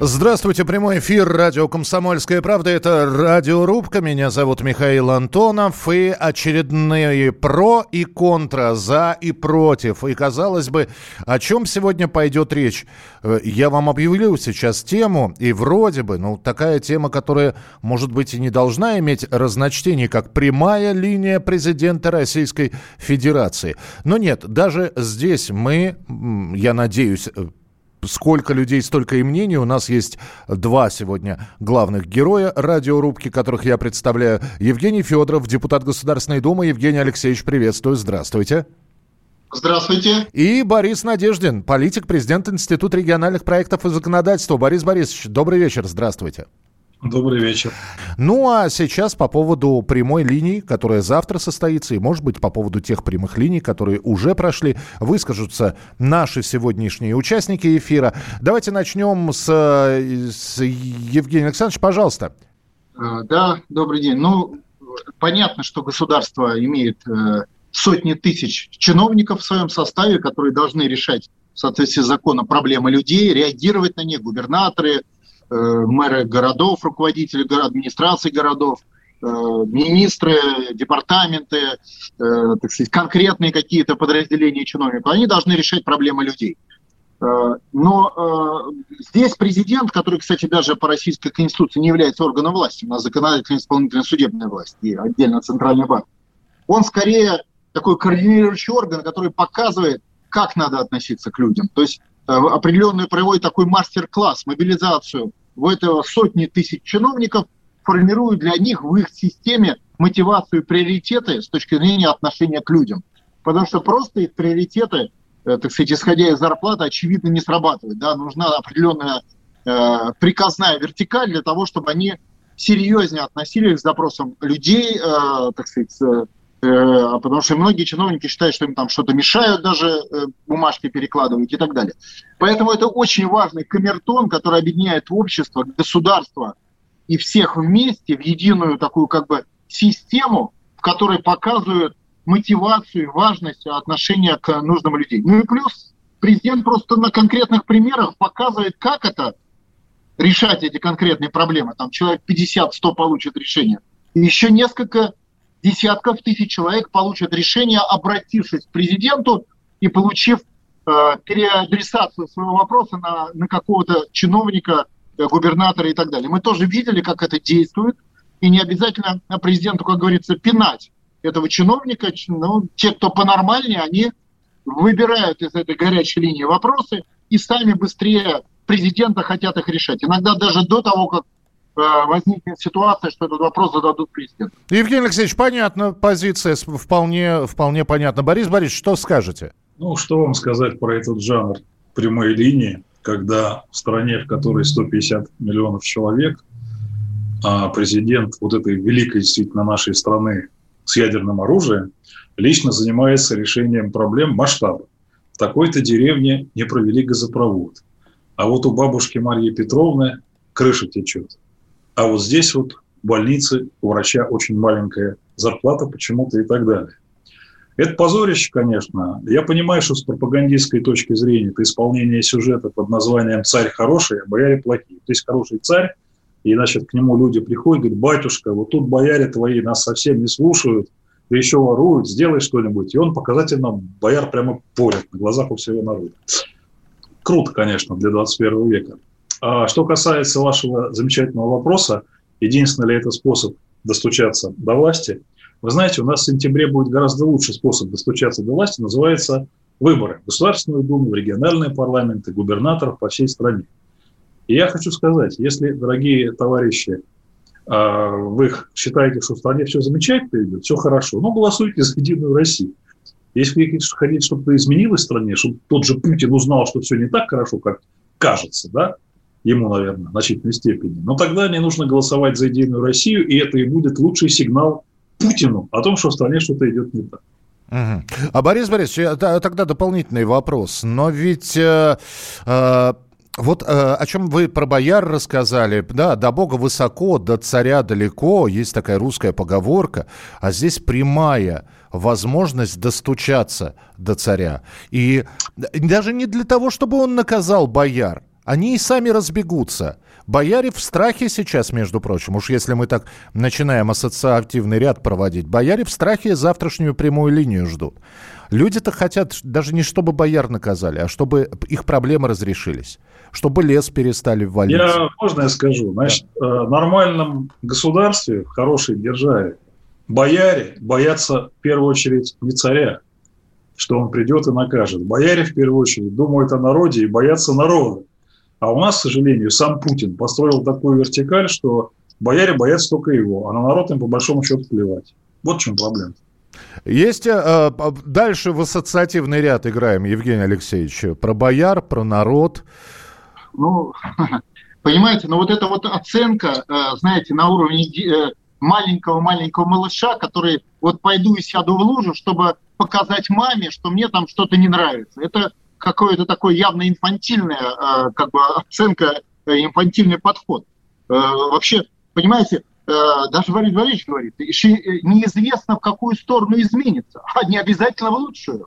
Здравствуйте, прямой эфир радио «Комсомольская правда». Это радиорубка. Меня зовут Михаил Антонов. И очередные про и контра, за и против. И, казалось бы, о чем сегодня пойдет речь? Э, я вам объявлю сейчас тему. И вроде бы, ну, такая тема, которая, может быть, и не должна иметь разночтений, как прямая линия президента Российской Федерации. Но нет, даже здесь мы, я надеюсь, э, сколько людей, столько и мнений. У нас есть два сегодня главных героя радиорубки, которых я представляю. Евгений Федоров, депутат Государственной Думы. Евгений Алексеевич, приветствую. Здравствуйте. Здравствуйте. И Борис Надеждин, политик, президент Института региональных проектов и законодательства. Борис Борисович, добрый вечер. Здравствуйте. Добрый вечер. Ну а сейчас по поводу прямой линии, которая завтра состоится, и, может быть, по поводу тех прямых линий, которые уже прошли, выскажутся наши сегодняшние участники эфира. Давайте начнем с, с Евгения Александровича, пожалуйста. А, да, добрый день. Ну, понятно, что государство имеет э, сотни тысяч чиновников в своем составе, которые должны решать в соответствии с законом проблемы людей, реагировать на них, губернаторы, мэры городов, руководители администрации городов, э, министры, департаменты, э, так сказать, конкретные какие-то подразделения чиновников, они должны решать проблемы людей. Но здесь президент, который, кстати, даже по российской конституции не является органом власти, у нас законодательная, исполнительная, судебная власть и отдельно центральный банк, он скорее такой координирующий орган, который показывает, как надо относиться к людям. То есть определенный проводит такой мастер-класс, мобилизацию в этого сотни тысяч чиновников, формируют для них в их системе мотивацию и приоритеты с точки зрения отношения к людям. Потому что просто их приоритеты, э, так сказать, исходя из зарплаты, очевидно, не срабатывают. Да? Нужна определенная э, приказная вертикаль для того, чтобы они серьезнее относились к запросам людей, э, так сказать, потому что многие чиновники считают, что им там что-то мешают даже э, бумажки перекладывать и так далее. Поэтому это очень важный камертон, который объединяет общество, государство и всех вместе в единую такую как бы систему, в которой показывают мотивацию и важность отношения к нужным людям. Ну и плюс президент просто на конкретных примерах показывает, как это решать эти конкретные проблемы. Там человек 50-100 получит решение. Еще несколько десятков тысяч человек получат решение, обратившись к президенту и получив э, переадресацию своего вопроса на, на какого-то чиновника, э, губернатора и так далее. Мы тоже видели, как это действует, и не обязательно президенту, как говорится, пинать этого чиновника. Ну, те, кто понормальнее, они выбирают из этой горячей линии вопросы и сами быстрее президента хотят их решать. Иногда даже до того, как возникнет ситуация, что этот вопрос зададут президенту. Евгений Алексеевич, понятно, позиция вполне, вполне понятна. Борис Борисович, что скажете? Ну, что вам сказать про этот жанр прямой линии, когда в стране, в которой 150 миллионов человек, а президент вот этой великой действительно нашей страны с ядерным оружием лично занимается решением проблем масштаба. В такой-то деревне не провели газопровод. А вот у бабушки Марьи Петровны крыша течет. А вот здесь вот в больнице у врача очень маленькая зарплата почему-то и так далее. Это позорище, конечно. Я понимаю, что с пропагандистской точки зрения это исполнение сюжета под названием «Царь хороший, а бояре плохие». То есть хороший царь, и, значит, к нему люди приходят, говорят, батюшка, вот тут бояре твои нас совсем не слушают, да еще воруют, сделай что-нибудь. И он показательно бояр прямо порят на глазах у всего народа. Круто, конечно, для 21 века. А что касается вашего замечательного вопроса, единственный ли это способ достучаться до власти, вы знаете, у нас в сентябре будет гораздо лучший способ достучаться до власти, называется выборы в Государственную Думу, в региональные парламенты, губернаторов по всей стране. И я хочу сказать, если, дорогие товарищи, а, вы считаете, что в стране все замечательно идет, все хорошо, ну, голосуйте за Единую Россию. Если вы хотите, чтобы изменилось в стране, чтобы тот же Путин узнал, что все не так хорошо, как кажется, да, ему, наверное, в значительной степени. Но тогда не нужно голосовать за Единую Россию, и это и будет лучший сигнал Путину о том, что в стране что-то идет не так. Угу. А Борис Борисович, тогда дополнительный вопрос. Но ведь э, э, вот э, о чем вы про бояр рассказали, да, до Бога высоко, до царя далеко, есть такая русская поговорка, а здесь прямая возможность достучаться до царя. И даже не для того, чтобы он наказал бояр, они и сами разбегутся. Бояре в страхе сейчас, между прочим, уж если мы так начинаем ассоциативный ряд проводить, бояре в страхе завтрашнюю прямую линию ждут. Люди-то хотят даже не чтобы бояр наказали, а чтобы их проблемы разрешились, чтобы лес перестали валить. Я, можно я скажу? Значит, да. Э, в нормальном государстве, в хорошей державе, бояре боятся в первую очередь не царя, что он придет и накажет. Бояре в первую очередь думают о народе и боятся народа. А у нас, к сожалению, сам Путин построил такую вертикаль, что бояре боятся только его, а на народ им по большому счету плевать. Вот в чем проблема. Есть э, дальше в ассоциативный ряд играем, Евгений Алексеевич, про бояр, про народ. Ну, понимаете, ну вот эта вот оценка, э, знаете, на уровне э, маленького-маленького малыша, который вот пойду и сяду в лужу, чтобы показать маме, что мне там что-то не нравится. Это какое-то такое явно инфантильная э, как бы оценка, э, инфантильный подход. Э, вообще, понимаете, даже Борис Борисович говорит, неизвестно, в какую сторону изменится, а не обязательно в лучшую.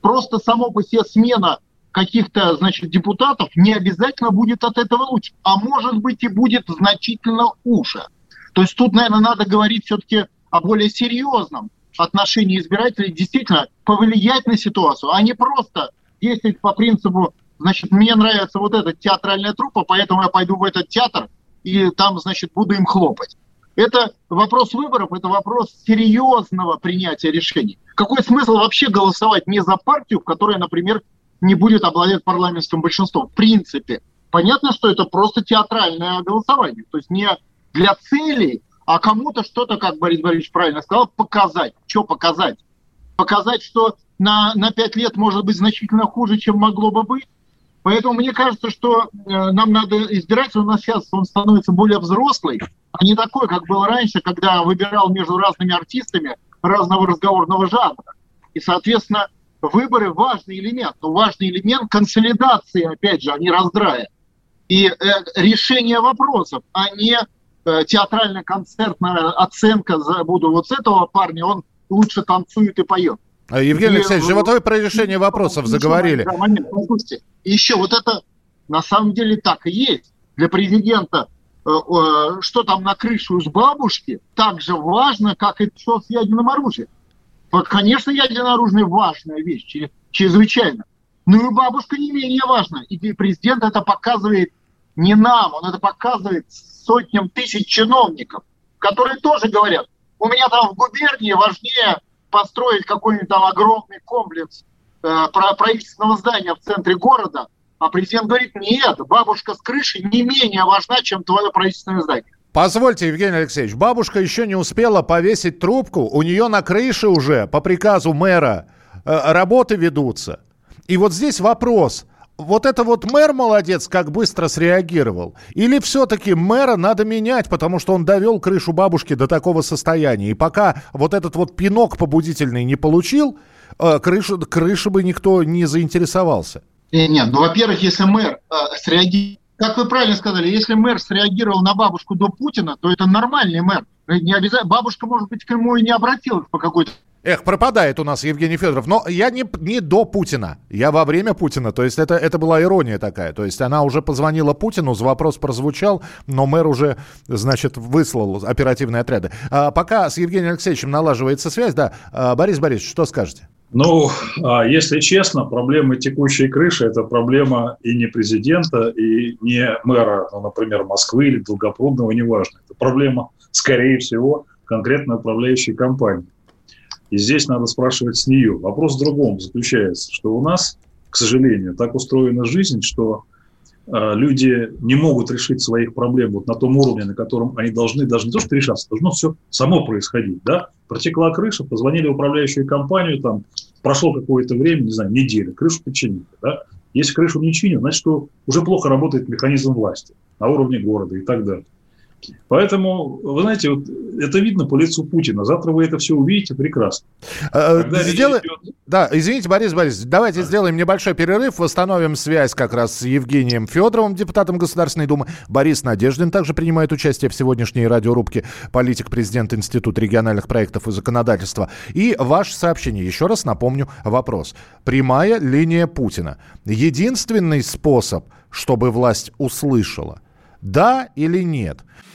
Просто само по себе смена каких-то, значит, депутатов не обязательно будет от этого лучше, а может быть и будет значительно хуже. То есть тут, наверное, надо говорить все-таки о более серьезном отношении избирателей, действительно повлиять на ситуацию, а не просто действовать по принципу, значит, мне нравится вот эта театральная труппа, поэтому я пойду в этот театр и там, значит, буду им хлопать. Это вопрос выборов, это вопрос серьезного принятия решений. Какой смысл вообще голосовать не за партию, которая, например, не будет обладать парламентским большинством? В принципе. Понятно, что это просто театральное голосование. То есть не для целей, а кому-то что-то, как Борис Борисович правильно сказал, показать. Что показать? Показать, что на, на 5 лет может быть значительно хуже, чем могло бы быть. Поэтому мне кажется, что э, нам надо избиратель у нас сейчас он становится более взрослый, а не такой, как было раньше, когда выбирал между разными артистами разного разговорного жанра. И, соответственно, выборы важный элемент, но важный элемент консолидации, опять же, а не раздрая. И э, решение вопросов, а не э, театрально-концертная оценка за буду вот с этого парня, он лучше танцует и поет. А, Евгений и, Алексеевич, же вот вы про решение вопросов заговорили. Да, момент, послушайте. Еще вот это на самом деле так и есть. Для президента э, что там на крышу с бабушки так же важно, как и что с ядерным оружием. Вот, конечно, ядерное оружие важная вещь, чрезвычайно. Но и бабушка не менее важна. И президент это показывает не нам, он это показывает сотням тысяч чиновников, которые тоже говорят, у меня там в губернии важнее построить какой-нибудь там огромный комплекс э, правительственного здания в центре города, а президент говорит, нет, бабушка с крыши не менее важна, чем твое правительственное здание. Позвольте, Евгений Алексеевич, бабушка еще не успела повесить трубку, у нее на крыше уже по приказу мэра э, работы ведутся. И вот здесь вопрос, вот это вот мэр молодец, как быстро среагировал? Или все-таки мэра надо менять, потому что он довел крышу бабушки до такого состояния? И пока вот этот вот пинок побудительный не получил, э, крышу, крыши бы никто не заинтересовался. Нет, нет ну, во-первых, если мэр э, среагировал, как вы правильно сказали, если мэр среагировал на бабушку до Путина, то это нормальный мэр. Не обязательно, бабушка, может быть, к нему и не обратилась по какой-то Эх, пропадает у нас Евгений Федоров. Но я не, не до Путина. Я во время Путина. То есть это, это была ирония такая. То есть она уже позвонила Путину, вопрос прозвучал, но мэр уже, значит, выслал оперативные отряды. А, пока с Евгением Алексеевичем налаживается связь, да. А, Борис Борисович, что скажете? Ну, а если честно, проблема текущей крыши – это проблема и не президента, и не мэра, ну, например, Москвы или Долгопрудного, неважно. Это проблема, скорее всего, конкретно управляющей компании. И здесь надо спрашивать с нее. Вопрос в другом заключается, что у нас, к сожалению, так устроена жизнь, что э, люди не могут решить своих проблем вот на том уровне, на котором они должны, даже не то, что решаться, должно все само происходить. Да? Протекла крыша, позвонили в управляющую компанию, там прошло какое-то время, не знаю, неделя, крышу починили. Да? Если крышу не чинят, значит, что уже плохо работает механизм власти на уровне города и так далее. Поэтому, вы знаете, вот это видно по лицу Путина. Завтра вы это все увидите прекрасно. А, Сделай... идет... Да, извините, Борис Борисович, давайте да. сделаем небольшой перерыв, восстановим связь как раз с Евгением Федоровым, депутатом Государственной Думы. Борис Надеждин также принимает участие в сегодняшней радиорубке «Политик, президент, Институт региональных проектов и законодательства». И ваше сообщение, еще раз напомню вопрос. Прямая линия Путина. Единственный способ, чтобы власть услышала – да или нет?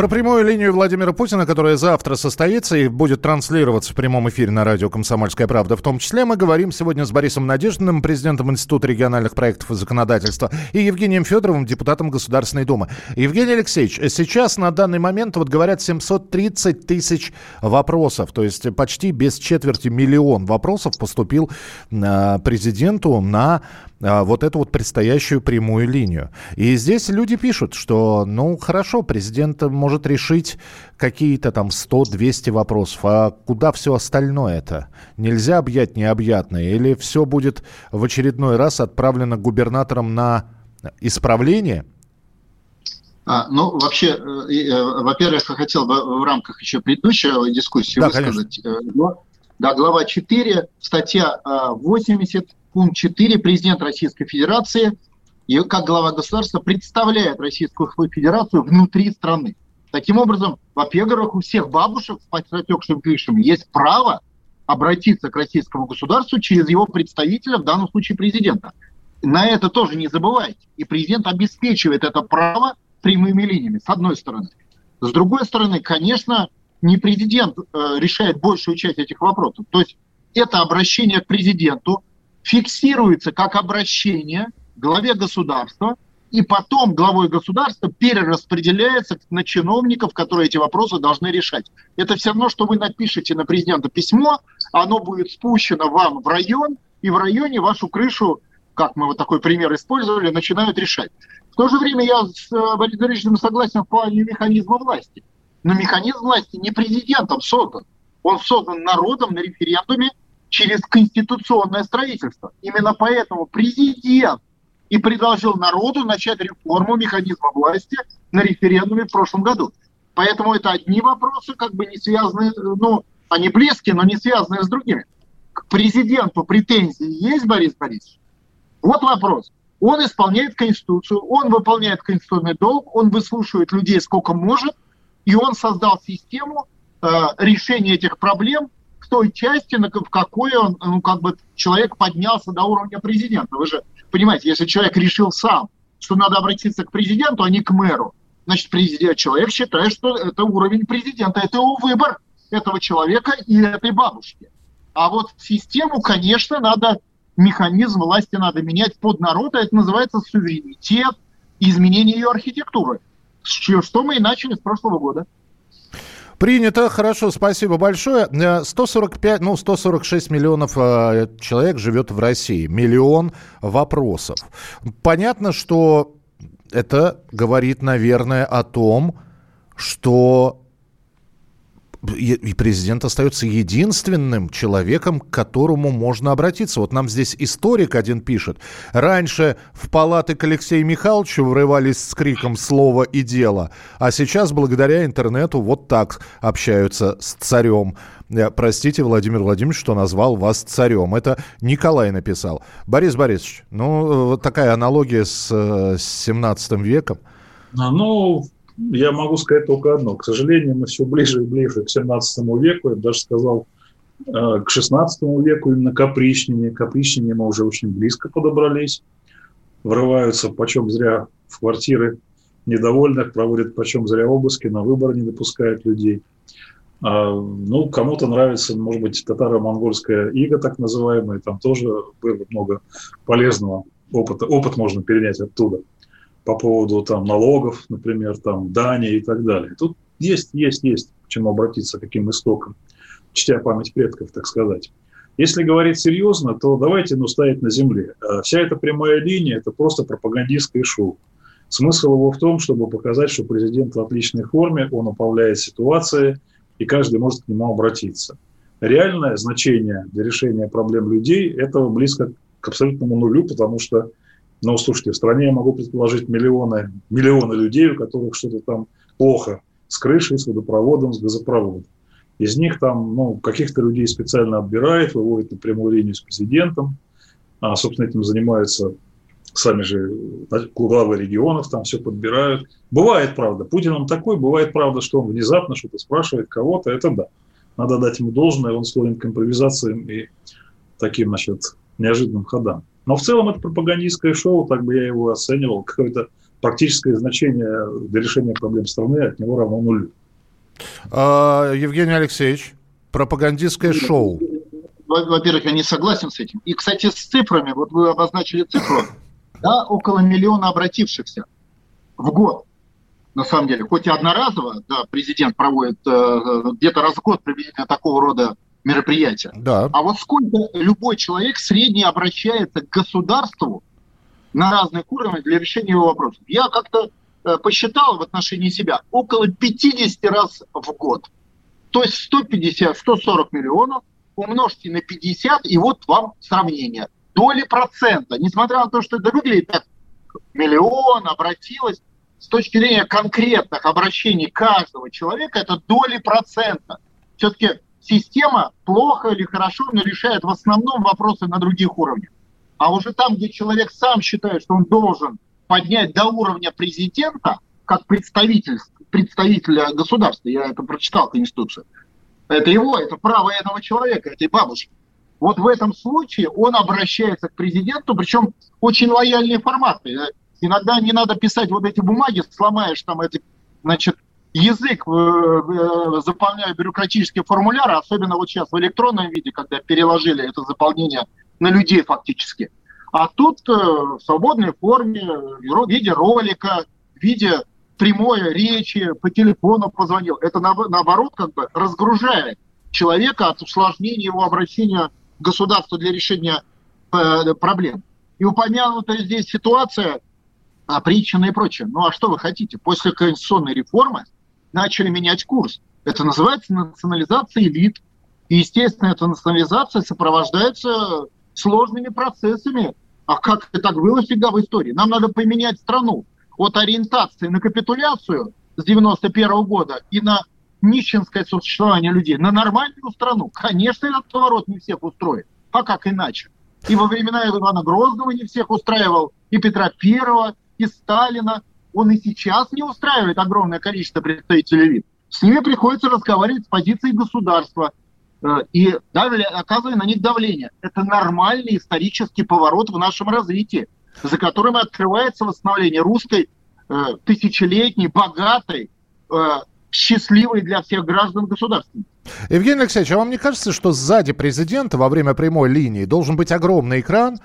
Про прямую линию Владимира Путина, которая завтра состоится и будет транслироваться в прямом эфире на радио «Комсомольская правда». В том числе мы говорим сегодня с Борисом Надеждиным, президентом Института региональных проектов и законодательства, и Евгением Федоровым, депутатом Государственной Думы. Евгений Алексеевич, сейчас на данный момент, вот говорят, 730 тысяч вопросов, то есть почти без четверти миллион вопросов поступил э, президенту на а, вот эту вот предстоящую прямую линию. И здесь люди пишут, что, ну, хорошо, президент может решить какие-то там 100-200 вопросов, а куда все остальное это? Нельзя объять необъятное? Или все будет в очередной раз отправлено губернатором на исправление? А, ну, вообще, э, э, во-первых, я хотел бы в рамках еще предыдущей дискуссии да, высказать. Конечно. Э, да, глава 4, статья 80 Пункт 4. Президент Российской Федерации, и как глава государства, представляет Российскую Федерацию внутри страны. Таким образом, во-первых, у всех бабушек с протекшим крышем есть право обратиться к российскому государству через его представителя, в данном случае президента. На это тоже не забывайте. И президент обеспечивает это право прямыми линиями, с одной стороны. С другой стороны, конечно, не президент э, решает большую часть этих вопросов. То есть это обращение к президенту, фиксируется как обращение главе государства, и потом главой государства перераспределяется на чиновников, которые эти вопросы должны решать. Это все равно, что вы напишете на президента письмо, оно будет спущено вам в район, и в районе вашу крышу, как мы вот такой пример использовали, начинают решать. В то же время я с э, Борисом Борисовичем согласен в плане механизма власти. Но механизм власти не президентом создан. Он создан народом на референдуме через конституционное строительство. Именно поэтому президент и предложил народу начать реформу механизма власти на референдуме в прошлом году. Поэтому это одни вопросы, как бы не связанные, ну, они близкие, но не связанные с другими. К президенту претензии есть, Борис Борисович? Вот вопрос. Он исполняет Конституцию, он выполняет конституционный долг, он выслушивает людей сколько может, и он создал систему э, решения этих проблем той части, в какой он, ну, как бы человек поднялся до уровня президента. Вы же понимаете, если человек решил сам, что надо обратиться к президенту, а не к мэру, значит, президент, человек считает, что это уровень президента, это его выбор этого человека и этой бабушки. А вот систему, конечно, надо, механизм власти надо менять под народ, а это называется суверенитет, изменение ее архитектуры. Что мы и начали с прошлого года. Принято, хорошо, спасибо большое. 145, э, ну, 146 миллионов э, человек живет в России. Миллион вопросов. Понятно, что это говорит, наверное, о том, что и президент остается единственным человеком, к которому можно обратиться. Вот нам здесь историк один пишет. Раньше в палаты к Алексею Михайловичу врывались с криком «Слово и дело», а сейчас благодаря интернету вот так общаются с царем. Э, простите, Владимир Владимирович, что назвал вас царем. Это Николай написал. Борис Борисович, ну, вот такая аналогия с, э, с 17 веком. А, ну, я могу сказать только одно. К сожалению, мы все ближе и ближе к 17 веку, я бы даже сказал, э, к 16 веку именно к опричнине. К опричнине мы уже очень близко подобрались. Врываются почем зря в квартиры недовольных, проводят почем зря обыски, на выборы не допускают людей. А, ну, кому-то нравится, может быть, татаро-монгольская ига, так называемая, там тоже было много полезного опыта. Опыт можно перенять оттуда по поводу там налогов, например, там дани и так далее. Тут есть, есть, есть к чему обратиться, каким истокам, чтя память предков, так сказать. Если говорить серьезно, то давайте ну, ставить на земле. А вся эта прямая линия – это просто пропагандистское шоу. Смысл его в том, чтобы показать, что президент в отличной форме, он управляет ситуацией, и каждый может к нему обратиться. Реальное значение для решения проблем людей этого близко к абсолютному нулю, потому что, ну, слушайте, в стране я могу предположить миллионы, миллионы людей, у которых что-то там плохо с крышей, с водопроводом, с газопроводом. Из них там, ну, каких-то людей специально отбирают, выводят на прямую линию с президентом, а, собственно, этим занимаются сами же главы регионов там все подбирают. Бывает, правда, Путин он такой, бывает, правда, что он внезапно что-то спрашивает кого-то, это да. Надо дать ему должное, он склонен к импровизациям и таким, значит, неожиданным ходам. Но в целом это пропагандистское шоу, так бы я его оценивал, какое-то практическое значение для решения проблем страны от него равно нулю. А, Евгений Алексеевич, пропагандистское шоу. Во-первых, я не согласен с этим. И, кстати, с цифрами, вот вы обозначили цифру, да, около миллиона обратившихся в год. На самом деле, хоть и одноразово, да, президент проводит э, где-то раз в год приблизительно такого рода мероприятия. Да. А вот сколько любой человек средний обращается к государству на разных уровнях для решения его вопросов. Я как-то э, посчитал в отношении себя около 50 раз в год. То есть 150-140 миллионов умножьте на 50, и вот вам сравнение – доли процента, несмотря на то, что это выглядит как миллион, обратилось, с точки зрения конкретных обращений каждого человека, это доли процента. Все-таки система плохо или хорошо, но решает в основном вопросы на других уровнях. А уже там, где человек сам считает, что он должен поднять до уровня президента, как представитель, представителя государства, я это прочитал Конституцию, это его, это право этого человека, этой бабушки. Вот в этом случае он обращается к президенту, причем очень лояльные форматы. Иногда не надо писать вот эти бумаги, сломаешь там эти, значит, язык, э, э, заполняя бюрократические формуляры, особенно вот сейчас в электронном виде, когда переложили это заполнение на людей фактически. А тут э, в свободной форме, в виде ролика, в виде прямой речи, по телефону позвонил. Это наоборот как бы разгружает человека от усложнения его обращения государства для решения проблем. И упомянутая здесь ситуация, опричина и прочее. Ну а что вы хотите? После конституционной реформы начали менять курс. Это называется национализация элит. И, естественно, эта национализация сопровождается сложными процессами. А как это было всегда в истории? Нам надо поменять страну от ориентации на капитуляцию с 91 года и на нищенское существование людей на нормальную страну. Конечно, этот поворот не всех устроит. А как иначе? И во времена Ивана Грозного не всех устраивал, и Петра Первого, и Сталина. Он и сейчас не устраивает огромное количество представителей элит. С ними приходится разговаривать с позиции государства э, и давля, оказывая на них давление. Это нормальный исторический поворот в нашем развитии, за которым открывается восстановление русской э, тысячелетней, богатой, э, счастливой для всех граждан государства. Евгений Алексеевич, а вам не кажется, что сзади президента во время прямой линии должен быть огромный экран,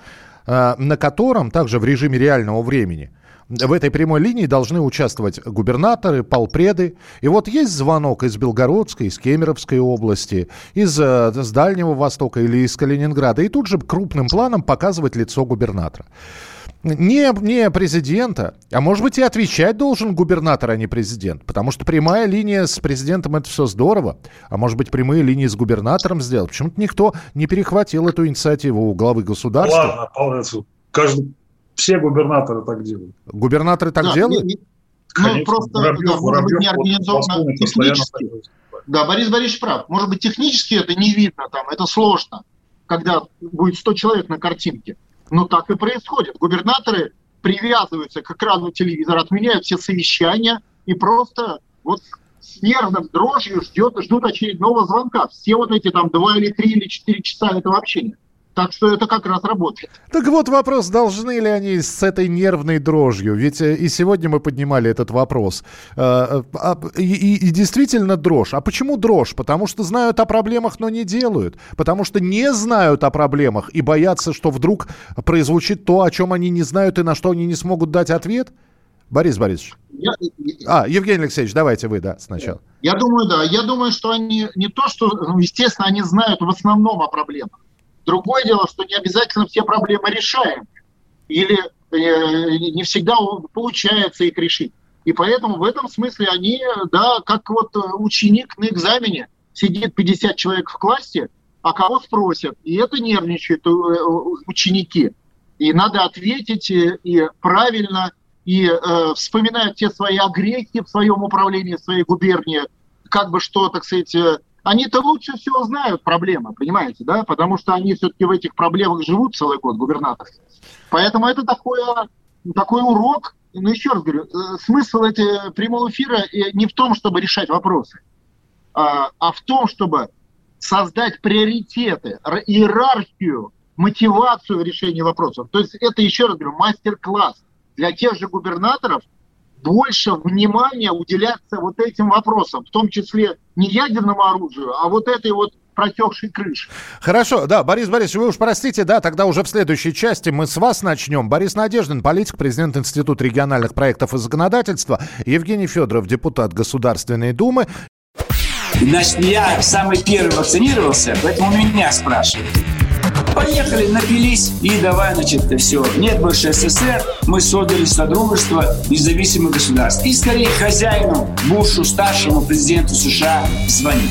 на котором также в режиме реального времени в этой прямой линии должны участвовать губернаторы, полпреды. И вот есть звонок из Белгородской, из Кемеровской области, из, э, из Дальнего Востока или из Калининграда. И тут же крупным планом показывать лицо губернатора не, не президента, а может быть и отвечать должен губернатор, а не президент. Потому что прямая линия с президентом это все здорово, а может быть прямые линии с губернатором сделать. Почему-то никто не перехватил эту инициативу у главы государства. Ладно, каждый, все губернаторы так делают. Губернаторы так да, делают? Не, не, ну, просто, Воробьев, да, может быть, не организовано технически. Да, Борис Борисович прав. Может быть, технически это не видно, там, это сложно, когда будет 100 человек на картинке. Но так и происходит. Губернаторы привязываются к экрану телевизора, отменяют все совещания и просто вот с нервным дрожью ждет, ждут очередного звонка. Все вот эти там два или три или четыре часа этого общения. Так что это как раз работает. Так вот вопрос, должны ли они с этой нервной дрожью? Ведь э, и сегодня мы поднимали этот вопрос. Э, а, и, и, и действительно дрожь. А почему дрожь? Потому что знают о проблемах, но не делают. Потому что не знают о проблемах и боятся, что вдруг произвучит то, о чем они не знают и на что они не смогут дать ответ? Борис Борисович. Я... А, Евгений Алексеевич, давайте вы, да, сначала. Я думаю, да. Я думаю, что они не то, что, ну, естественно, они знают в основном о проблемах. Другое дело, что не обязательно все проблемы решаем. Или э, не всегда получается их решить. И поэтому в этом смысле они, да, как вот ученик на экзамене, сидит 50 человек в классе, а кого спросят. И это нервничают э, ученики. И надо ответить и, правильно, и э, вспоминают те свои огрехи в своем управлении, в своей губернии, как бы что, так сказать, э, они-то лучше всего знают проблемы, понимаете, да, потому что они все-таки в этих проблемах живут целый год, губернатор. Поэтому это такой, такой урок. Но еще раз говорю, э, смысл эти прямого эфира не в том, чтобы решать вопросы, а, а в том, чтобы создать приоритеты, иерархию, мотивацию решения вопросов. То есть это, еще раз говорю, мастер-класс для тех же губернаторов – больше внимания уделяться вот этим вопросам, в том числе не ядерному оружию, а вот этой вот протекшей крыши. Хорошо, да, Борис Борисович, вы уж простите, да, тогда уже в следующей части мы с вас начнем. Борис Надеждин, политик, президент Института региональных проектов и законодательства, Евгений Федоров, депутат Государственной Думы. Значит, я самый первый вакцинировался, поэтому меня спрашивают. Поехали, напились и давай, значит, все. Нет больше СССР, мы создали Содружество независимых государств. И скорее хозяину, Бушу, старшему президенту США звонить.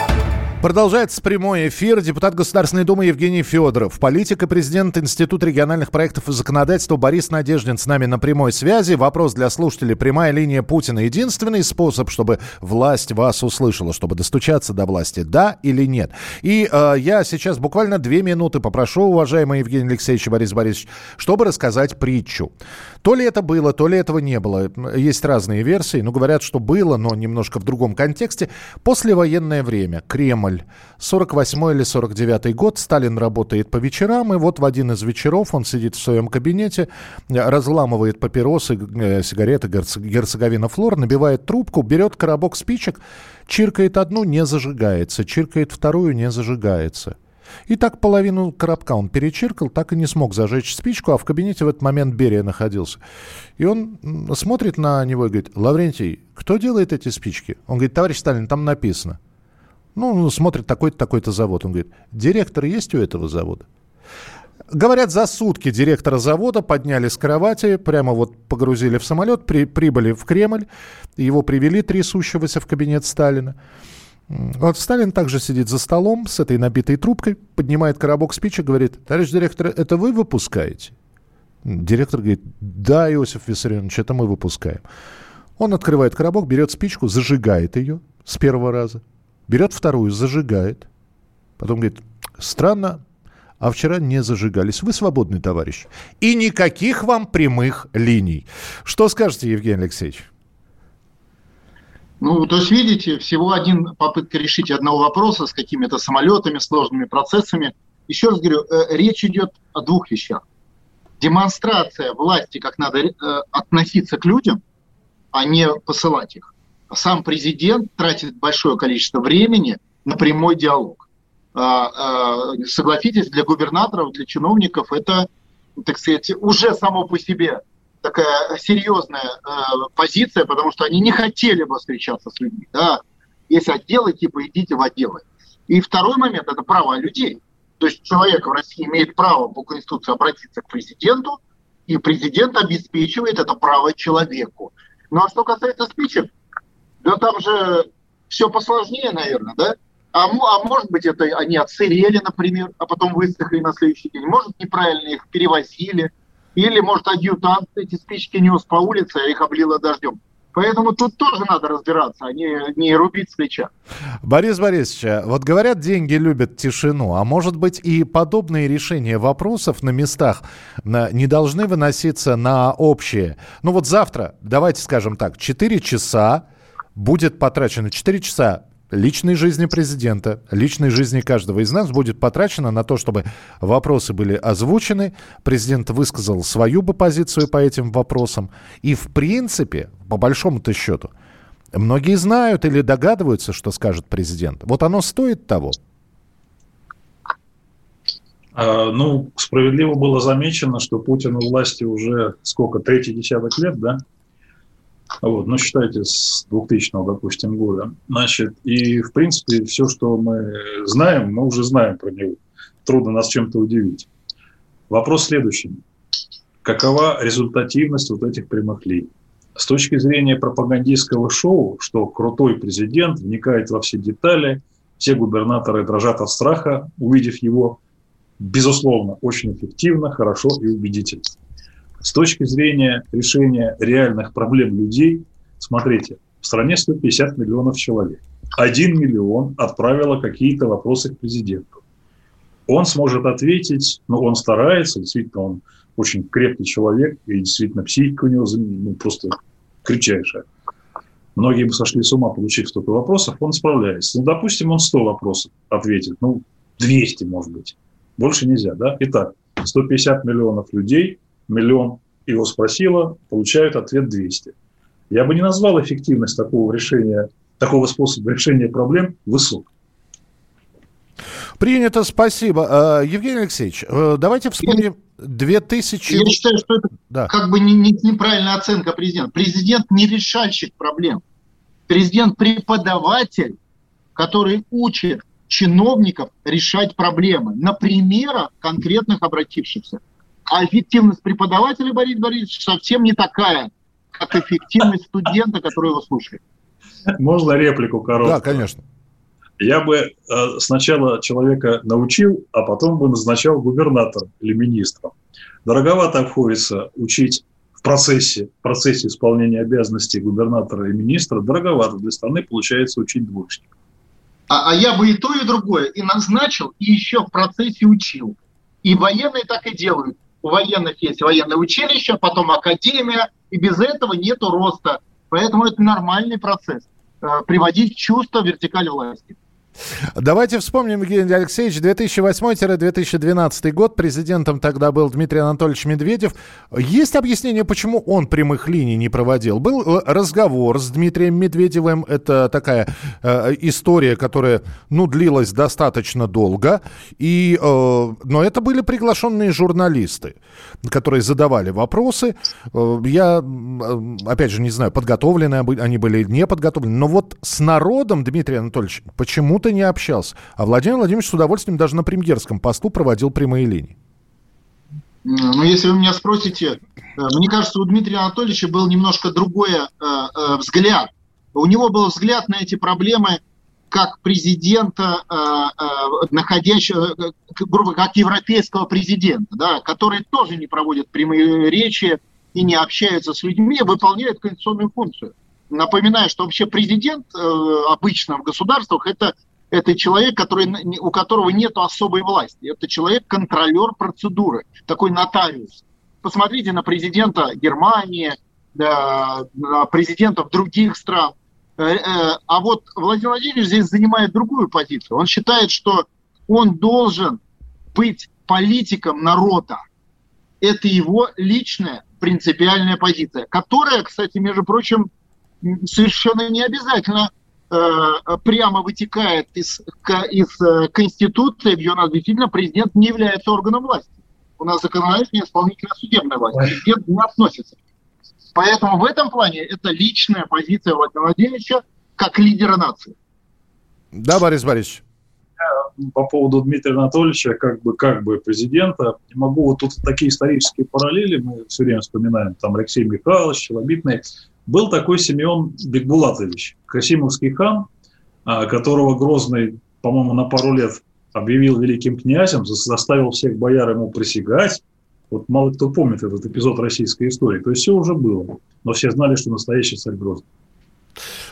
Продолжается прямой эфир. Депутат Государственной Думы Евгений Федоров, политик президент Института региональных проектов и законодательства Борис Надеждин с нами на прямой связи. Вопрос для слушателей. Прямая линия Путина. Единственный способ, чтобы власть вас услышала, чтобы достучаться до власти, да или нет? И э, я сейчас буквально две минуты попрошу, уважаемый Евгений Алексеевич Борис Борисович, чтобы рассказать притчу. То ли это было, то ли этого не было. Есть разные версии. Ну, говорят, что было, но немножко в другом контексте. Послевоенное время. Кремль. 48 или 49 год. Сталин работает по вечерам. И вот в один из вечеров он сидит в своем кабинете, разламывает папиросы, э, сигареты, герцоговина флор, набивает трубку, берет коробок спичек, чиркает одну, не зажигается. Чиркает вторую, не зажигается. И так половину коробка он перечиркал, так и не смог зажечь спичку, а в кабинете в этот момент Берия находился. И он смотрит на него и говорит, Лаврентий, кто делает эти спички? Он говорит, товарищ Сталин, там написано. Ну, смотрит такой-то, такой-то завод. Он говорит, директор есть у этого завода? Говорят, за сутки директора завода подняли с кровати, прямо вот погрузили в самолет, при, прибыли в Кремль, его привели трясущегося в кабинет Сталина. Вот Сталин также сидит за столом с этой набитой трубкой, поднимает коробок спичек, говорит, товарищ директор, это вы выпускаете? Директор говорит, да, Иосиф Виссарионович, это мы выпускаем. Он открывает коробок, берет спичку, зажигает ее с первого раза, берет вторую, зажигает. Потом говорит, странно, а вчера не зажигались. Вы свободный товарищ. И никаких вам прямых линий. Что скажете, Евгений Алексеевич? Ну, то есть, видите, всего один попытка решить одного вопроса с какими-то самолетами, сложными процессами. Еще раз говорю, э, речь идет о двух вещах. Демонстрация власти, как надо э, относиться к людям, а не посылать их. Сам президент тратит большое количество времени на прямой диалог. А, а, согласитесь, для губернаторов, для чиновников это, так сказать, уже само по себе такая серьезная э, позиция, потому что они не хотели бы встречаться с людьми. Да? Есть отделы, типа идите в отделы. И второй момент – это права людей. То есть человек в России имеет право по Конституции обратиться к президенту, и президент обеспечивает это право человеку. Ну а что касается спичек, да там же все посложнее, наверное, да? А, а может быть, это они отсырели, например, а потом высохли на следующий день. Может, неправильно их перевозили. Или, может, адъютант эти спички нес по улице, а их облило дождем. Поэтому тут тоже надо разбираться, а не, не рубить с. Борис Борисович, вот говорят, деньги любят тишину. А может быть и подобные решения вопросов на местах не должны выноситься на общее? Ну вот завтра, давайте скажем так, 4 часа будет потрачено, 4 часа личной жизни президента, личной жизни каждого из нас будет потрачено на то, чтобы вопросы были озвучены, президент высказал свою бы позицию по этим вопросам. И в принципе, по большому-то счету, многие знают или догадываются, что скажет президент. Вот оно стоит того. А, ну, справедливо было замечено, что Путин у власти уже сколько, третий десяток лет, да? Вот, ну, считайте, с 2000, допустим, года. Значит, и, в принципе, все, что мы знаем, мы уже знаем про него. Трудно нас чем-то удивить. Вопрос следующий. Какова результативность вот этих прямых линий? С точки зрения пропагандистского шоу, что крутой президент вникает во все детали, все губернаторы дрожат от страха, увидев его, безусловно, очень эффективно, хорошо и убедительно. С точки зрения решения реальных проблем людей, смотрите, в стране 150 миллионов человек. Один миллион отправило какие-то вопросы к президенту. Он сможет ответить, ну, он старается, действительно, он очень крепкий человек, и действительно психика у него ну, просто кричайшая. Многие бы сошли с ума, получив столько вопросов, он справляется. Ну, допустим, он 100 вопросов ответит, ну, 200, может быть. Больше нельзя, да? Итак, 150 миллионов людей – миллион его спросила, получают ответ 200. Я бы не назвал эффективность такого решения, такого способа решения проблем высокой. Принято, спасибо. Э, Евгений Алексеевич, э, давайте вспомним 2000... Я считаю, что это да. как бы не, не, неправильная оценка президента. Президент не решальщик проблем. Президент преподаватель, который учит чиновников решать проблемы на примерах конкретных обратившихся. А эффективность преподавателя, Борис Борисович, совсем не такая, как эффективность студента, который его слушает. Можно реплику короткую? Да, конечно. Я бы э, сначала человека научил, а потом бы назначал губернатором или министром. Дороговато обходится учить в процессе, в процессе исполнения обязанностей губернатора и министра, дороговато для страны получается учить двоечников. А, а я бы и то, и другое и назначил, и еще в процессе учил. И военные так и делают у военных есть военное училище, потом академия, и без этого нету роста. Поэтому это нормальный процесс. Э, приводить чувство вертикаль власти. Давайте вспомним, Евгений Алексеевич, 2008-2012 год. Президентом тогда был Дмитрий Анатольевич Медведев. Есть объяснение, почему он прямых линий не проводил? Был э, разговор с Дмитрием Медведевым. Это такая э, история, которая, ну, длилась достаточно долго. И, э, но это были приглашенные журналисты, которые задавали вопросы. Э, я, э, опять же, не знаю, подготовлены они были или не подготовлены. Но вот с народом Дмитрий Анатольевич почему почему-то не общался. А Владимир Владимирович с удовольствием даже на премьерском посту проводил прямые линии. Ну, если вы меня спросите, э, мне кажется, у Дмитрия Анатольевича был немножко другой э, э, взгляд. У него был взгляд на эти проблемы как президента, э, э, находящего, э, грубо как европейского президента, да, который тоже не проводит прямые речи и не общается с людьми, выполняет конституционную функцию. Напоминаю, что вообще президент э, обычно в государствах это это человек, который, у которого нет особой власти. Это человек-контролер процедуры, такой нотариус. Посмотрите на президента Германии, на президентов других стран. Э, э, а вот Владимир Владимирович здесь занимает другую позицию. Он считает, что он должен быть политиком народа. Это его личная принципиальная позиция, которая, кстати, между прочим, совершенно не обязательно прямо вытекает из, из э, Конституции, где у нас действительно президент не является органом власти. У нас законодательная, исполнительная, судебная власть. Президент не относится. Поэтому в этом плане это личная позиция Владимира Владимировича как лидера нации. Да, Борис Борисович. по поводу Дмитрия Анатольевича, как бы, как бы президента, могу вот тут такие исторические параллели, мы все время вспоминаем, там Алексей Михайлович, Челобитный. Был такой Семен Бекбулатович, Касимовский хан, а, которого Грозный, по-моему, на пару лет объявил великим князем, заставил всех бояр ему присягать. Вот мало кто помнит этот эпизод российской истории. То есть все уже было. Но все знали, что настоящий царь Грозный.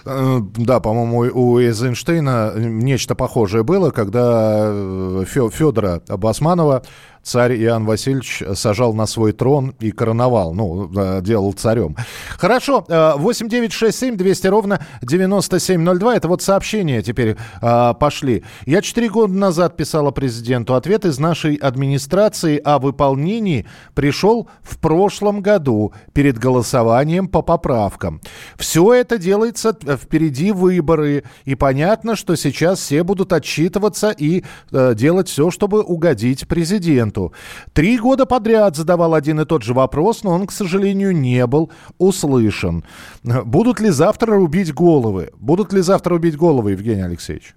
Э, да, по-моему, у Эйзенштейна нечто похожее было, когда э, Федора Басманова царь Иоанн Васильевич сажал на свой трон и короновал, ну, э, делал царем. Хорошо, 8 9 6 7 200 ровно 9702, это вот сообщения теперь а, пошли. Я четыре года назад писала президенту, ответ из нашей администрации о выполнении пришел в прошлом году перед голосованием по поправкам. Все это делается впереди выборы, и понятно, что сейчас все будут отчитываться и э, делать все, чтобы угодить президенту президенту. Три года подряд задавал один и тот же вопрос, но он, к сожалению, не был услышан. Будут ли завтра рубить головы? Будут ли завтра рубить головы, Евгений Алексеевич?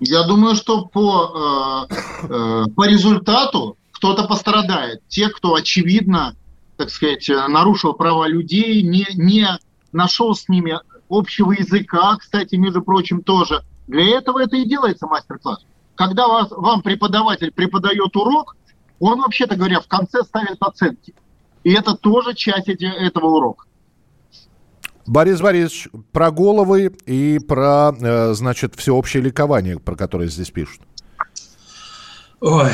Я думаю, что по, э, э, по результату кто-то пострадает. Те, кто очевидно, так сказать, нарушил права людей, не, не нашел с ними общего языка, кстати, между прочим, тоже. Для этого это и делается мастер-класс когда вас, вам преподаватель преподает урок, он, вообще-то говоря, в конце ставит оценки. И это тоже часть эти, этого урока. Борис Борисович, про головы и про, э, значит, всеобщее ликование, про которое здесь пишут. Ой,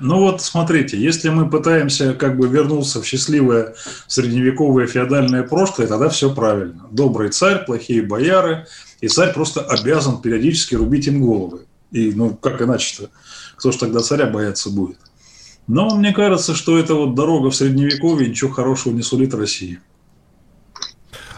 ну вот смотрите, если мы пытаемся как бы вернуться в счастливое средневековое феодальное прошлое, тогда все правильно. Добрый царь, плохие бояры, и царь просто обязан периодически рубить им головы. И, ну, как иначе-то? Кто ж тогда царя бояться будет? Но мне кажется, что эта вот дорога в Средневековье ничего хорошего не сулит России.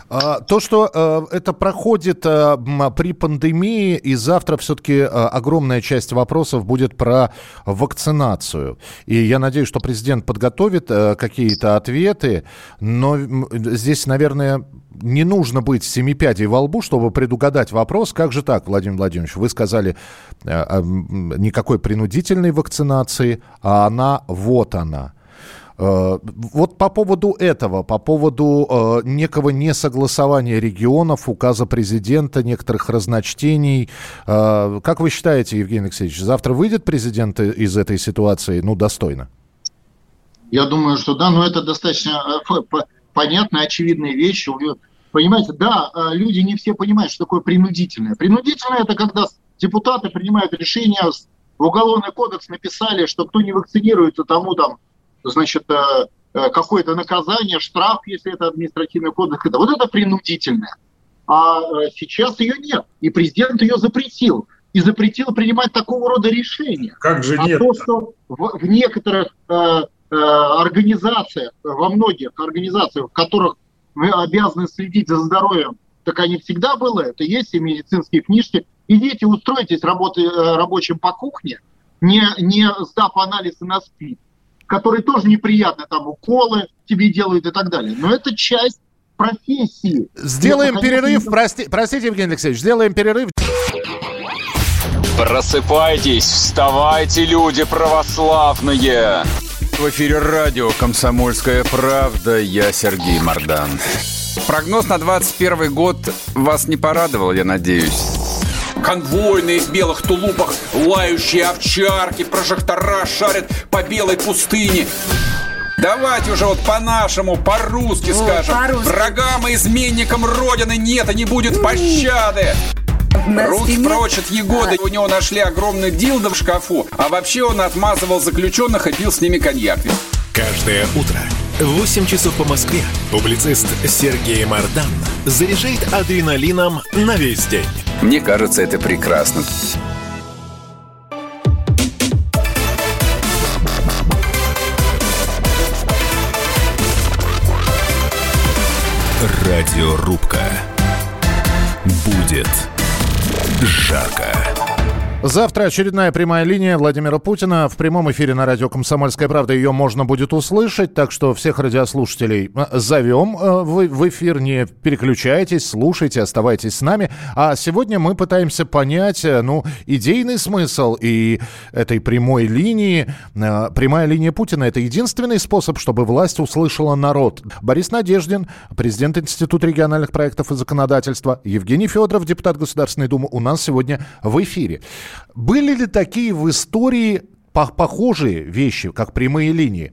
А, то, что э, это проходит э, при пандемии, и завтра все-таки э, огромная часть вопросов будет про вакцинацию. И я надеюсь, что президент подготовит какие-то ответы, но здесь, наверное, не нужно быть семипядей во лбу, чтобы предугадать вопрос. Как же так, Владимир Владимирович? Вы сказали, никакой принудительной вакцинации, а она вот она. Э, вот по поводу этого, по поводу э, некого несогласования регионов, указа президента, некоторых разночтений, э, как вы считаете, Евгений Алексеевич, завтра выйдет президент из этой ситуации, ну, достойно? Я думаю, что да, но это достаточно понятная, очевидная вещь. Понимаете, да, люди не все понимают, что такое принудительное. Принудительное – это когда депутаты принимают решение, в уголовный кодекс написали, что кто не вакцинируется, тому там значит, э, э, какое-то наказание, штраф, если это административный кодекс. Это, вот это принудительное. А э, сейчас ее нет. И президент ее запретил. И запретил принимать такого рода решения. Как же а нет? А то, что в, в некоторых э, э, организациях, во многих организациях, в которых мы обязаны следить за здоровьем, так они всегда было, это есть и медицинские книжки. Идите, устройтесь работы, рабочим по кухне, не, не сдав анализы на СПИД которые тоже неприятны, там уколы тебе делают и так далее. Но это часть профессии. Сделаем это, перерыв, конечно, прости, простите, Евгений Алексеевич, сделаем перерыв. Просыпайтесь, вставайте, люди православные! В эфире радио «Комсомольская правда». Я Сергей Мордан. Прогноз на 21 год вас не порадовал, я надеюсь конвойные в белых тулупах, лающие овчарки, прожектора шарят по белой пустыне. Давайте уже вот по-нашему, по-русски скажем. По Врагам и изменникам Родины нет и не будет пощады. Руки прочь от Егоды. У него нашли огромный дилдо в шкафу. А вообще он отмазывал заключенных и пил с ними коньяк. Каждое утро в 8 часов по Москве публицист Сергей Мардан заряжает адреналином на весь день. Мне кажется, это прекрасно. Радиорубка. Будет жарко. Завтра очередная прямая линия Владимира Путина. В прямом эфире на радио «Комсомольская правда» ее можно будет услышать, так что всех радиослушателей э, зовем э, в эфир. Не переключайтесь, слушайте, оставайтесь с нами. А сегодня мы пытаемся понять, э, ну, идейный смысл и этой прямой линии. Прямая линия Путина – это единственный способ, чтобы власть услышала народ. Борис Надеждин, президент Института региональных проектов и законодательства, Евгений Федоров, депутат Государственной Думы, у нас сегодня в эфире. Были ли такие в истории похожие вещи, как прямые линии?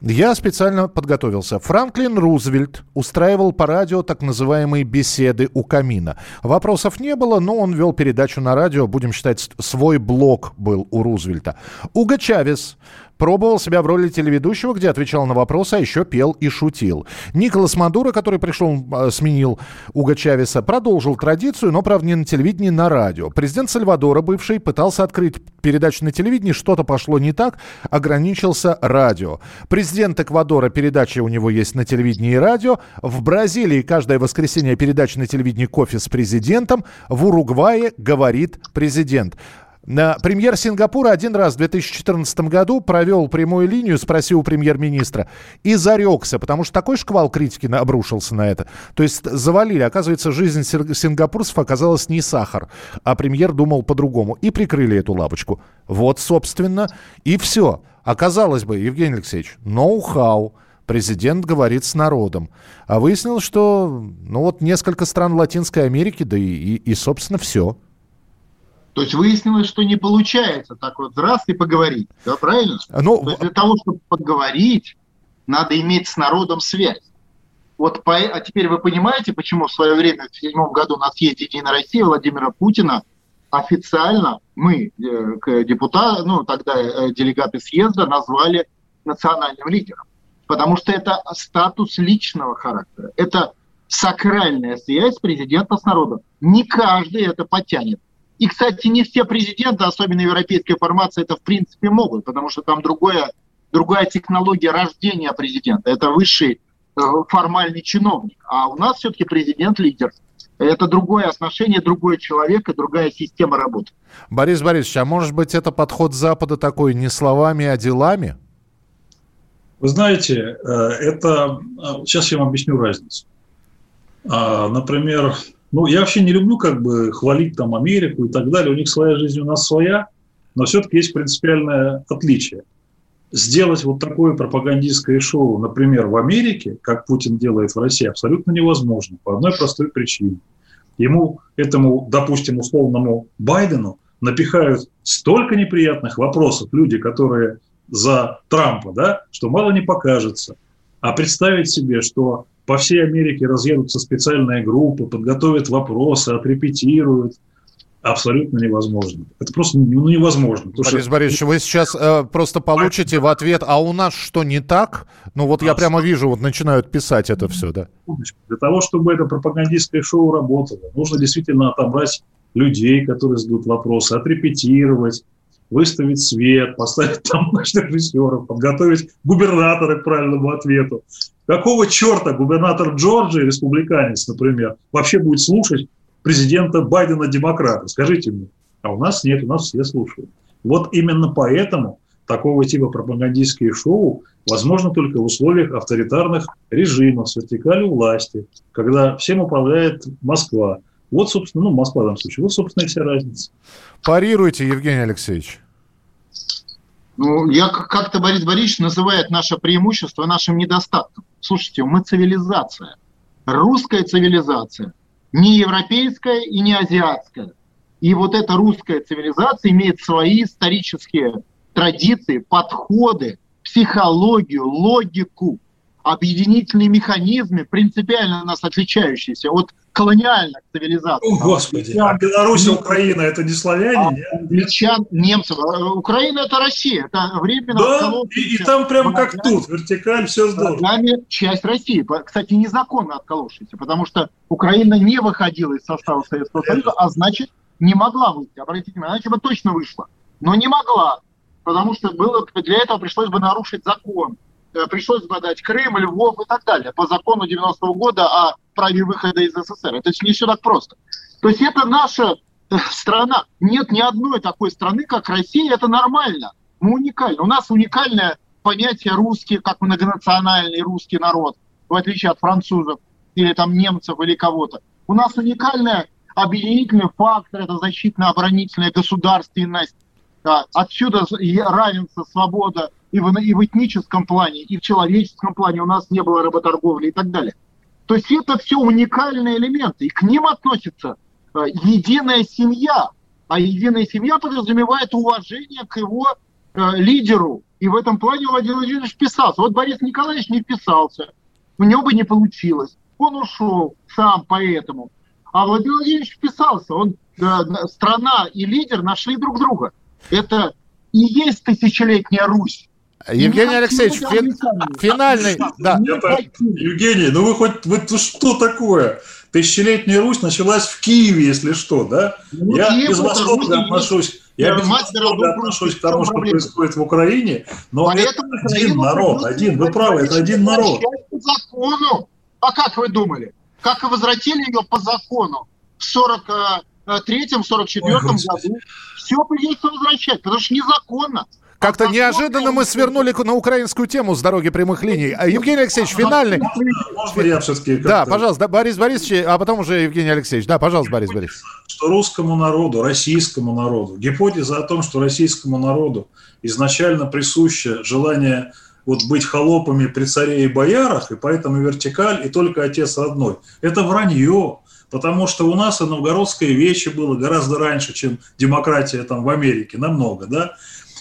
Я специально подготовился. Франклин Рузвельт устраивал по радио так называемые беседы у камина. Вопросов не было, но он вел передачу на радио, будем считать, свой блог был у Рузвельта. Уго Чавес Пробовал себя в роли телеведущего, где отвечал на вопросы, а еще пел и шутил. Николас Мадуро, который пришел, а, сменил Уга Чавеса, продолжил традицию, но, правда, не на телевидении, на радио. Президент Сальвадора, бывший, пытался открыть передачу на телевидении, что-то пошло не так, ограничился радио. Президент Эквадора, передача у него есть на телевидении и радио. В Бразилии каждое воскресенье передача на телевидении «Кофе с президентом». В Уругвае говорит президент. Премьер Сингапура один раз в 2014 году провел прямую линию, спросил у премьер-министра и зарекся, потому что такой шквал критики обрушился на это. То есть завалили. Оказывается, жизнь сингапурцев оказалась не сахар, а премьер думал по-другому. И прикрыли эту лапочку. Вот, собственно, и все. Оказалось бы, Евгений Алексеевич, ноу-хау. Президент говорит с народом. А выяснилось, что ну вот несколько стран Латинской Америки, да и, и, и собственно, все. То есть выяснилось, что не получается так вот раз и поговорить. Да, правильно? Ну, То есть для того, чтобы поговорить, надо иметь с народом связь. Вот по, а теперь вы понимаете, почему в свое время, в седьмом году на съезде Единой России Владимира Путина официально мы, э, депутаты, ну тогда э, делегаты съезда, назвали национальным лидером. Потому что это статус личного характера. Это сакральная связь президента с народом. Не каждый это потянет. И, кстати, не все президенты, особенно европейской формации, это в принципе могут, потому что там другое, другая технология рождения президента. Это высший э, формальный чиновник. А у нас все-таки президент лидер. Это другое отношение, другой человек и другая система работы. Борис Борисович, а может быть это подход Запада такой не словами, а делами? Вы знаете, э, это... Сейчас я вам объясню разницу. А, например, ну, я вообще не люблю как бы хвалить там Америку и так далее. У них своя жизнь, у нас своя. Но все-таки есть принципиальное отличие. Сделать вот такое пропагандистское шоу, например, в Америке, как Путин делает в России, абсолютно невозможно. По одной простой причине. Ему, этому, допустим, условному Байдену напихают столько неприятных вопросов люди, которые за Трампа, да, что мало не покажется. А представить себе, что по всей Америке разъедутся специальные группы, подготовят вопросы, отрепетируют. Абсолютно невозможно. Это просто ну, невозможно. Борис что... Борисович, вы сейчас э, просто получите в ответ, а у нас что не так? Ну вот я прямо вижу, вот начинают писать это все, да. Для того, чтобы это пропагандистское шоу работало, нужно действительно отобрать людей, которые задают вопросы, отрепетировать, выставить свет, поставить там режиссеров, подготовить губернатора к правильному ответу. Какого черта губернатор Джорджии, республиканец, например, вообще будет слушать президента Байдена демократа? Скажите мне. А у нас нет, у нас все слушают. Вот именно поэтому такого типа пропагандистские шоу возможно только в условиях авторитарных режимов с вертикалью власти, когда всем управляет Москва. Вот, собственно, ну, Москва в данном случае, вот, собственно, и вся разница. Парируйте, Евгений Алексеевич. Ну, я как-то Борис Борисович называет наше преимущество нашим недостатком. Слушайте, мы цивилизация. Русская цивилизация. Не европейская и не азиатская. И вот эта русская цивилизация имеет свои исторические традиции, подходы, психологию, логику объединительные механизмы, принципиально нас отличающиеся от колониальных цивилизаций. О, Господи, а Беларусь и Украина это не славяне? А, англичан, немцев. А, Украина это Россия, это временно... Да, и, и там прямо как тут, вертикаль, все здорово. Нами часть России, кстати, незаконно отколовшаяся, потому что Украина не выходила из состава Советского Союза, а значит не могла выйти. Обратите внимание, иначе бы точно вышла. Но не могла, потому что было, для этого пришлось бы нарушить закон Э, пришлось бы дать Крым, Львов и так далее по закону 90-го года о праве выхода из СССР. Это не все так просто. То есть это наша страна. Нет ни одной такой страны, как Россия. Это нормально. Мы уникальны. У нас уникальное понятие русский, как многонациональный русский народ, в отличие от французов или там немцев или кого-то. У нас уникальный объединительный фактор, это защитно-оборонительная государственность. Отсюда равенство, свобода и в, и в этническом плане, и в человеческом плане у нас не было работорговли и так далее. То есть это все уникальные элементы, и к ним относится э, единая семья. А единая семья подразумевает уважение к его э, лидеру. И в этом плане Владимир Владимирович вписался. Вот Борис Николаевич не вписался. У него бы не получилось. Он ушел сам поэтому. А Владимир Владимирович вписался. Он, э, страна и лидер нашли друг друга. Это и есть тысячелетняя Русь. Евгений Алексеевич, фин, финальный... Да. Это, Евгений, ну вы хоть... Вы, что такое? Тысячелетняя Русь началась в Киеве, если что, да? Ну, я Киев, безвосходно отношусь... Я безвосходно отношусь к тому, что происходит в Украине, но Поэтому это один народ, один, вы правы, это один народ. По закону. А как вы думали? Как возвратили ее по закону в 43-м, 44-м году? Все придется возвращать, потому что незаконно. Как-то неожиданно мы свернули на украинскую тему с дороги прямых линий. А, Евгений Алексеевич, финальный... Можно я все-таки... Да, пожалуйста, Борис Борисович, а потом уже Евгений Алексеевич. Да, пожалуйста, Борис Борисович. Что русскому народу, российскому народу, гипотеза о том, что российскому народу изначально присуще желание вот быть холопами при царе и боярах, и поэтому вертикаль, и только отец родной. Это вранье. Потому что у нас и новгородское вече было гораздо раньше, чем демократия там в Америке, намного, да.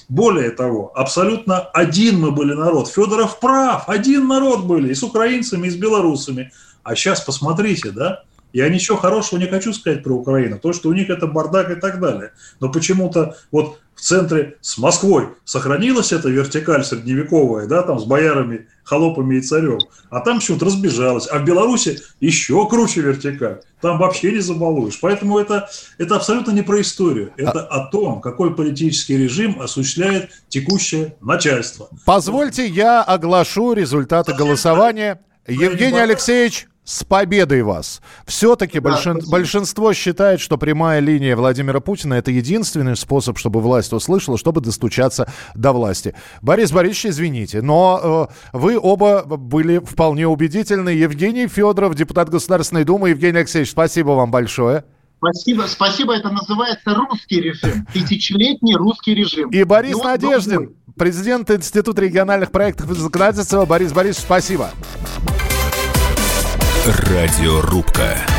Более того, абсолютно один мы были народ. Федоров прав, один народ были и с украинцами, и с белорусами. А сейчас посмотрите, да, я ничего хорошего не хочу сказать про Украину. То, что у них это бардак и так далее. Но почему-то вот в центре с Москвой сохранилась эта вертикаль средневековая, да, там с боярами, холопами и царем, а там почему-то разбежалась. А в Беларуси еще круче вертикаль. Там вообще не забалуешь. Поэтому это, это абсолютно не про историю. Это а... о том, какой политический режим осуществляет текущее начальство. Позвольте, я оглашу результаты голосования. Евгений Алексеевич с победой вас! Все-таки да, большин, большинство считает, что прямая линия Владимира Путина это единственный способ, чтобы власть услышала, чтобы достучаться до власти. Борис Борисович, извините, но э, вы оба были вполне убедительны. Евгений Федоров, депутат Государственной Думы. Евгений Алексеевич, спасибо вам большое. Спасибо, спасибо. Это называется русский режим, тысячелетний русский режим. И Борис И Надеждин, президент Института региональных проектов и законодательства. Борис Борисович, спасибо. Радиорубка.